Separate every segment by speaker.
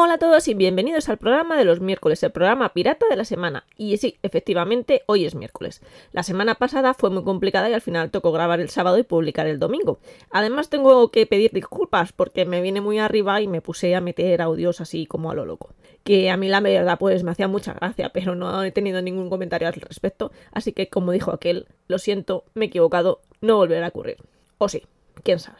Speaker 1: Hola a todos y bienvenidos al programa de los miércoles, el programa pirata de la semana. Y sí, efectivamente, hoy es miércoles. La semana pasada fue muy complicada y al final tocó grabar el sábado y publicar el domingo. Además tengo que pedir disculpas porque me viene muy arriba y me puse a meter audios así como a lo loco. Que a mí la verdad pues me hacía mucha gracia, pero no he tenido ningún comentario al respecto. Así que como dijo aquel, lo siento, me he equivocado, no volverá a ocurrir. O sí, quién sabe.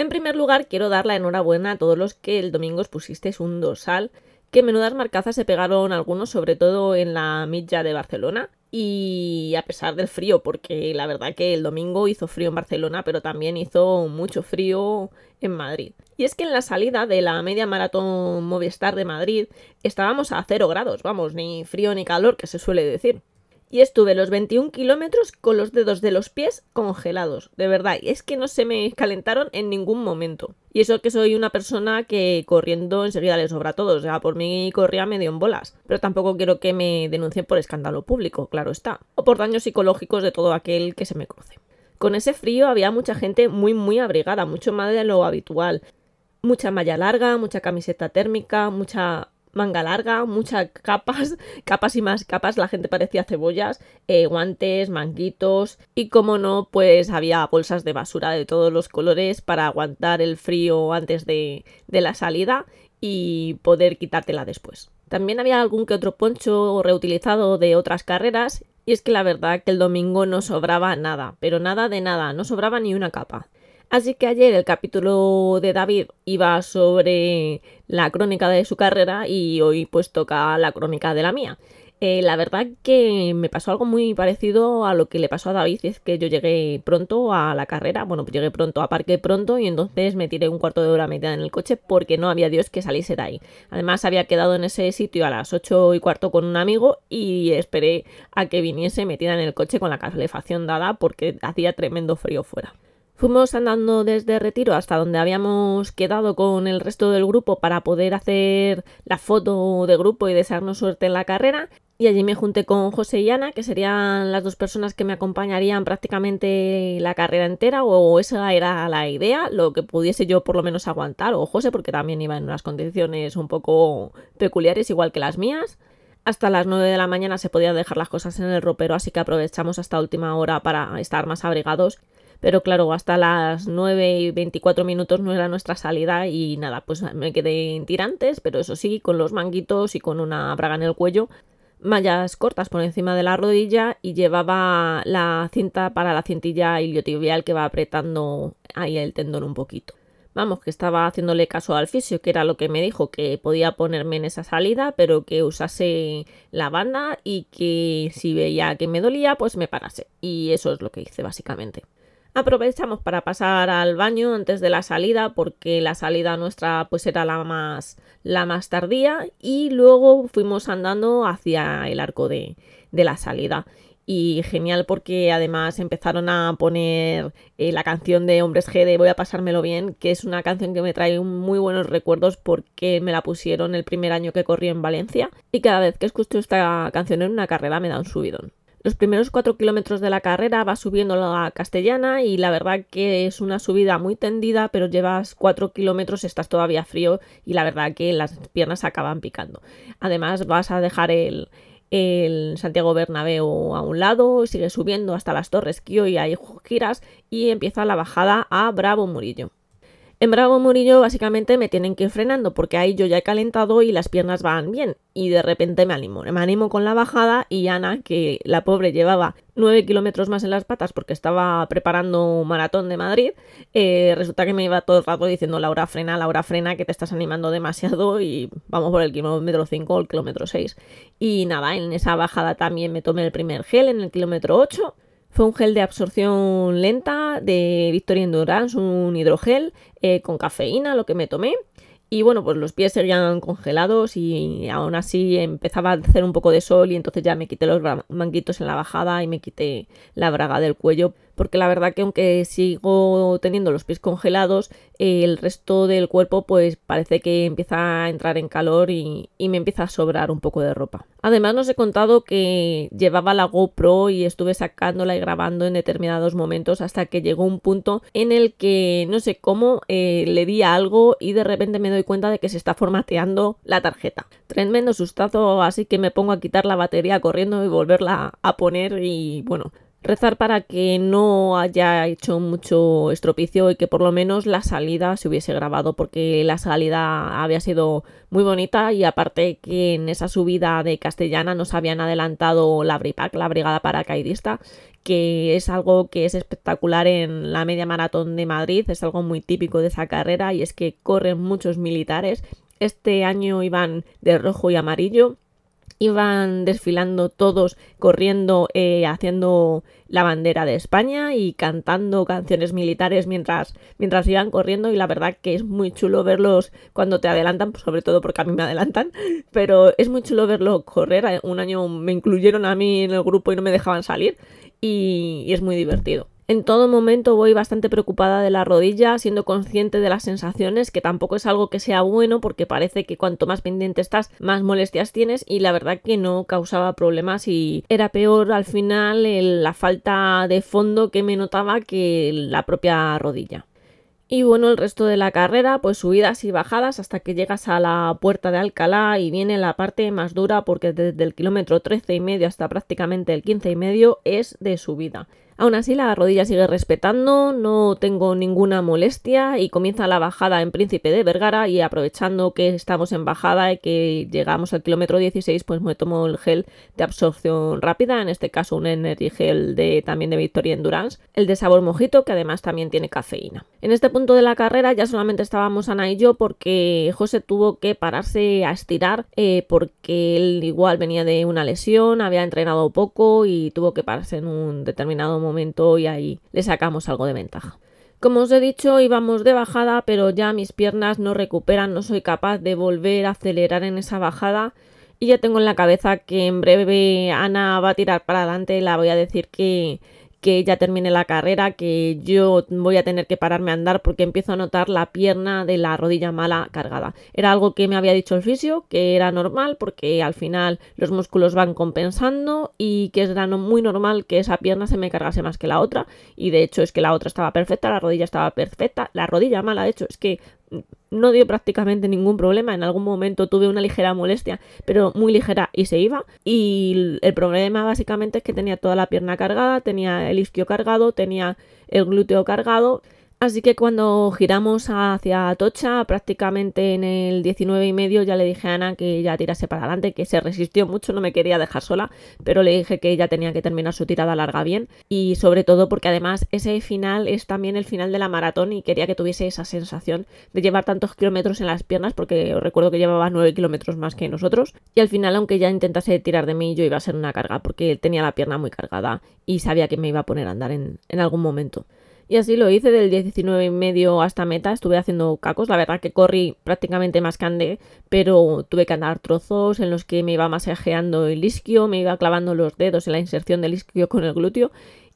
Speaker 1: En primer lugar, quiero dar la enhorabuena a todos los que el domingo os pusisteis un dorsal, que menudas marcazas se pegaron algunos, sobre todo en la milla de Barcelona. Y a pesar del frío, porque la verdad que el domingo hizo frío en Barcelona, pero también hizo mucho frío en Madrid. Y es que en la salida de la media maratón Movistar de Madrid estábamos a cero grados, vamos, ni frío ni calor, que se suele decir y estuve los 21 kilómetros con los dedos de los pies congelados, de verdad, y es que no se me calentaron en ningún momento. Y eso que soy una persona que corriendo enseguida le sobra todo, o sea, por mí corría medio en bolas, pero tampoco quiero que me denuncien por escándalo público, claro está, o por daños psicológicos de todo aquel que se me cruce. Con ese frío había mucha gente muy muy abrigada, mucho más de lo habitual. Mucha malla larga, mucha camiseta térmica, mucha manga larga, muchas capas, capas y más capas, la gente parecía cebollas, eh, guantes, manguitos y como no, pues había bolsas de basura de todos los colores para aguantar el frío antes de, de la salida y poder quitártela después. También había algún que otro poncho reutilizado de otras carreras y es que la verdad que el domingo no sobraba nada, pero nada de nada, no sobraba ni una capa. Así que ayer el capítulo de David iba sobre la crónica de su carrera y hoy pues toca la crónica de la mía. Eh, la verdad que me pasó algo muy parecido a lo que le pasó a David, es que yo llegué pronto a la carrera, bueno, pues llegué pronto a parque pronto y entonces me tiré un cuarto de hora metida en el coche porque no había Dios que saliese de ahí. Además había quedado en ese sitio a las 8 y cuarto con un amigo y esperé a que viniese metida en el coche con la calefacción dada porque hacía tremendo frío fuera. Fuimos andando desde Retiro hasta donde habíamos quedado con el resto del grupo para poder hacer la foto de grupo y desearnos suerte en la carrera. Y allí me junté con José y Ana, que serían las dos personas que me acompañarían prácticamente la carrera entera, o esa era la idea, lo que pudiese yo por lo menos aguantar, o José, porque también iba en unas condiciones un poco peculiares, igual que las mías. Hasta las 9 de la mañana se podían dejar las cosas en el ropero, así que aprovechamos hasta última hora para estar más abrigados pero claro, hasta las 9 y 24 minutos no era nuestra salida y nada, pues me quedé en tirantes, pero eso sí, con los manguitos y con una braga en el cuello, mallas cortas por encima de la rodilla y llevaba la cinta para la cintilla iliotibial que va apretando ahí el tendón un poquito. Vamos, que estaba haciéndole caso al fisio, que era lo que me dijo, que podía ponerme en esa salida, pero que usase la banda y que si veía que me dolía, pues me parase. Y eso es lo que hice básicamente. Aprovechamos para pasar al baño antes de la salida porque la salida nuestra pues era la más la más tardía y luego fuimos andando hacia el arco de, de la salida y genial porque además empezaron a poner eh, la canción de Hombres G de Voy a pasármelo bien, que es una canción que me trae muy buenos recuerdos porque me la pusieron el primer año que corrí en Valencia y cada vez que escucho esta canción en una carrera me da un subidón. Los primeros cuatro kilómetros de la carrera va subiendo la castellana y la verdad que es una subida muy tendida, pero llevas cuatro kilómetros, estás todavía frío y la verdad que las piernas acaban picando. Además vas a dejar el, Santiago Bernabéu a un lado, sigue subiendo hasta las Torres Kio y ahí giras y empieza la bajada a Bravo Murillo. En Bravo Murillo básicamente me tienen que ir frenando porque ahí yo ya he calentado y las piernas van bien y de repente me animo. Me animo con la bajada y Ana, que la pobre llevaba 9 kilómetros más en las patas porque estaba preparando un maratón de Madrid, eh, resulta que me iba todo el rato diciendo Laura frena, Laura frena, que te estás animando demasiado y vamos por el kilómetro 5 o el kilómetro 6. Y nada, en esa bajada también me tomé el primer gel en el kilómetro 8 fue un gel de absorción lenta de Victoria Endurance, un hidrogel eh, con cafeína, lo que me tomé. Y bueno, pues los pies seguían congelados y aún así empezaba a hacer un poco de sol y entonces ya me quité los manguitos en la bajada y me quité la braga del cuello porque la verdad que aunque sigo teniendo los pies congelados, el resto del cuerpo pues parece que empieza a entrar en calor y, me empieza a sobrar un poco de ropa. Además nos he contado que llevaba la GoPro y estuve sacándola y grabando en determinados momentos hasta que llegó un punto en el que no sé cómo eh, le di algo y de repente me doy cuenta de que se está formateando la tarjeta. Tremendo sustazo, así que me pongo a quitar la batería corriendo y volverla a poner y bueno, rezar para que no haya hecho mucho estropicio y que por lo menos la salida se hubiese grabado porque la salida había sido muy bonita y aparte que en esa subida de Castellana nos habían adelantado la BRIPAC, la Brigada Paracaidista, que es algo que es espectacular en la media maratón de Madrid, es algo muy típico de esa carrera y es que corren muchos militares. Este año iban de rojo y amarillo iban desfilando todos corriendo eh, haciendo la bandera de España y cantando canciones militares mientras, mientras iban corriendo y la verdad que es muy chulo verlos cuando te adelantan, sobre todo porque a mí me adelantan, pero es muy chulo verlos correr. Un año me incluyeron a mí en el grupo y no me dejaban salir y es muy divertido. En todo momento voy bastante preocupada de la rodilla, siendo consciente de las sensaciones, que tampoco es algo que sea bueno porque parece que cuanto más pendiente estás, más molestias tienes y la verdad que no causaba problemas y era peor al final la falta de fondo que me notaba que la propia rodilla. Y bueno, el resto de la carrera, pues subidas y bajadas hasta que llegas a la puerta de Alcalá y viene la parte más dura porque desde el kilómetro 13 y medio hasta prácticamente el 15 y medio es de subida. Aún así, la rodilla sigue respetando, no tengo ninguna molestia y comienza la bajada en Príncipe de Vergara y aprovechando que estamos en bajada y que llegamos al kilómetro 16, pues me tomo el gel de absorción rápida, en este caso un Energy Gel de, también de Victoria Endurance, el de sabor mojito que además también tiene cafeína. En este punto de la carrera ya solamente estábamos Ana y yo porque José tuvo que pararse a estirar eh, porque él igual venía de una lesión, había entrenado poco y tuvo que pararse en un determinado momento momento y ahí le sacamos algo de ventaja. Como os he dicho, íbamos de bajada, pero ya mis piernas no recuperan, no soy capaz de volver a acelerar en esa bajada y ya tengo en la cabeza que en breve Ana va a tirar para adelante, la voy a decir que que ya termine la carrera, que yo voy a tener que pararme a andar porque empiezo a notar la pierna de la rodilla mala cargada. Era algo que me había dicho el fisio, que era normal porque al final los músculos van compensando y que era muy normal que esa pierna se me cargase más que la otra y de hecho es que la otra estaba perfecta, la rodilla estaba perfecta, la rodilla mala de hecho es que no dio prácticamente ningún problema. En algún momento tuve una ligera molestia, pero muy ligera y se iba. Y el problema básicamente es que tenía toda la pierna cargada, tenía el isquio cargado, tenía el glúteo cargado Así que cuando giramos hacia Atocha, prácticamente en el 19 y medio, ya le dije a Ana que ya tirase para adelante, que se resistió mucho, no me quería dejar sola, pero le dije que ella tenía que terminar su tirada larga bien y sobre todo porque además ese final es también el final de la maratón y quería que tuviese esa sensación de llevar tantos kilómetros en las piernas porque os recuerdo que llevaba 9 kilómetros más que nosotros y al final aunque ya intentase tirar de mí yo iba a ser una carga porque tenía la pierna muy cargada y sabía que me iba a poner a andar en, en algún momento. Y así lo hice del 19 y medio hasta meta. Estuve haciendo cacos. La verdad que corrí prácticamente más que pero tuve que andar trozos en los que me iba masajeando el isquio, me iba clavando los dedos en la inserción del isquio con el glúteo.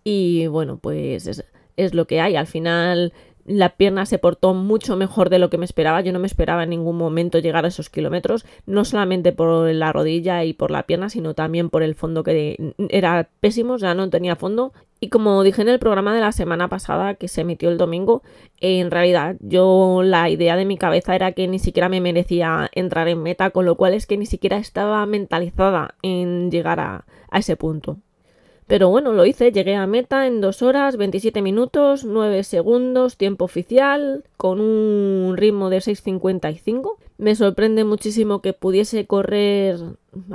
Speaker 1: Y bueno, pues es, es lo que hay. Al final la pierna se portó mucho mejor de lo que me esperaba. Yo no me esperaba en ningún momento llegar a esos kilómetros, no solamente por la rodilla y por la pierna, sino también por el fondo que era pésimo, ya no tenía fondo. Y como dije en el programa de la semana pasada que se emitió el domingo, en realidad yo la idea de mi cabeza era que ni siquiera me merecía entrar en meta, con lo cual es que ni siquiera estaba mentalizada en llegar a, a ese punto. Pero bueno, lo hice, llegué a meta en 2 horas, 27 minutos, 9 segundos, tiempo oficial, con un ritmo de 6.55. Me sorprende muchísimo que pudiese correr,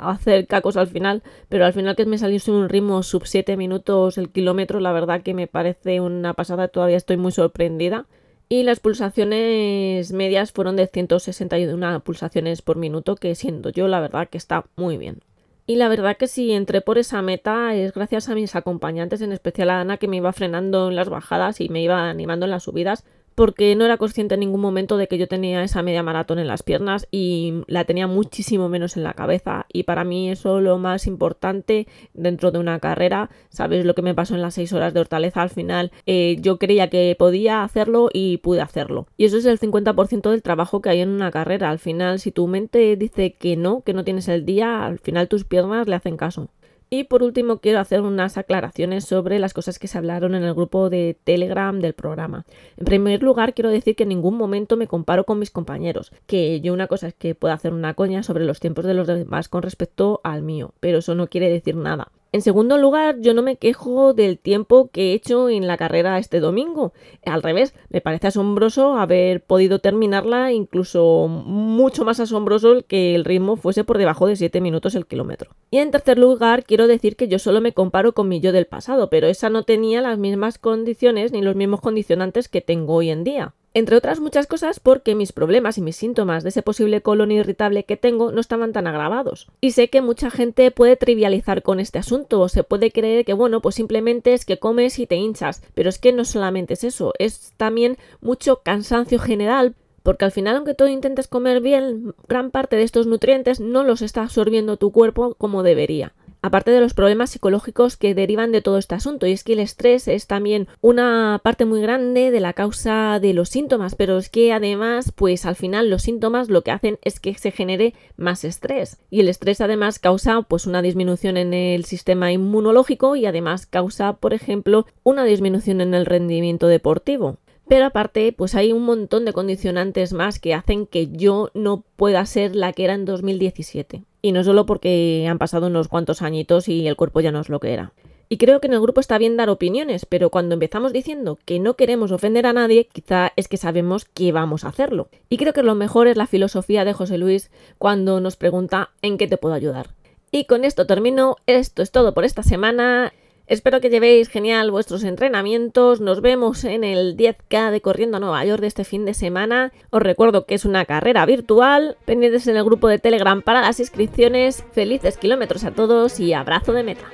Speaker 1: hacer cacos al final, pero al final que me saliese un ritmo sub 7 minutos el kilómetro, la verdad que me parece una pasada, todavía estoy muy sorprendida. Y las pulsaciones medias fueron de 161 pulsaciones por minuto, que siendo yo la verdad que está muy bien. Y la verdad que si entré por esa meta es gracias a mis acompañantes, en especial a Ana que me iba frenando en las bajadas y me iba animando en las subidas, porque no era consciente en ningún momento de que yo tenía esa media maratón en las piernas y la tenía muchísimo menos en la cabeza. Y para mí eso lo más importante dentro de una carrera. Sabes lo que me pasó en las 6 horas de Hortaleza al final. Eh, yo creía que podía hacerlo y pude hacerlo. Y eso es el 50% del trabajo que hay en una carrera. Al final, si tu mente dice que no, que no tienes el día, al final tus piernas le hacen caso. Y por último quiero hacer unas aclaraciones sobre las cosas que se hablaron en el grupo de Telegram del programa. En primer lugar quiero decir que en ningún momento me comparo con mis compañeros, que yo una cosa es que pueda hacer una coña sobre los tiempos de los demás con respecto al mío, pero eso no quiere decir nada. En segundo lugar, yo no me quejo del tiempo que he hecho en la carrera este domingo. Al revés, me parece asombroso haber podido terminarla, incluso mucho más asombroso que el ritmo fuese por debajo de 7 minutos el kilómetro. Y en tercer lugar, quiero decir que yo solo me comparo con mi yo del pasado, pero esa no tenía las mismas condiciones ni los mismos condicionantes que tengo hoy en día. Entre otras muchas cosas porque mis problemas y mis síntomas de ese posible colon irritable que tengo no estaban tan agravados. Y sé que mucha gente puede trivializar con este asunto o se puede creer que bueno, pues simplemente es que comes y te hinchas, pero es que no solamente es eso, es también mucho cansancio general porque al final aunque tú intentes comer bien, gran parte de estos nutrientes no los está absorbiendo tu cuerpo como debería aparte de los problemas psicológicos que derivan de todo este asunto. Y es que el estrés es también una parte muy grande de la causa de los síntomas, pero es que además, pues al final los síntomas lo que hacen es que se genere más estrés. Y el estrés además causa pues una disminución en el sistema inmunológico y además causa, por ejemplo, una disminución en el rendimiento deportivo. Pero aparte, pues hay un montón de condicionantes más que hacen que yo no pueda ser la que era en 2017. Y no solo porque han pasado unos cuantos añitos y el cuerpo ya no es lo que era. Y creo que en el grupo está bien dar opiniones, pero cuando empezamos diciendo que no queremos ofender a nadie, quizá es que sabemos que vamos a hacerlo. Y creo que lo mejor es la filosofía de José Luis cuando nos pregunta en qué te puedo ayudar. Y con esto termino, esto es todo por esta semana. Espero que llevéis genial vuestros entrenamientos. Nos vemos en el 10K de Corriendo a Nueva York de este fin de semana. Os recuerdo que es una carrera virtual. Pendientes en el grupo de Telegram para las inscripciones. Felices kilómetros a todos y abrazo de meta.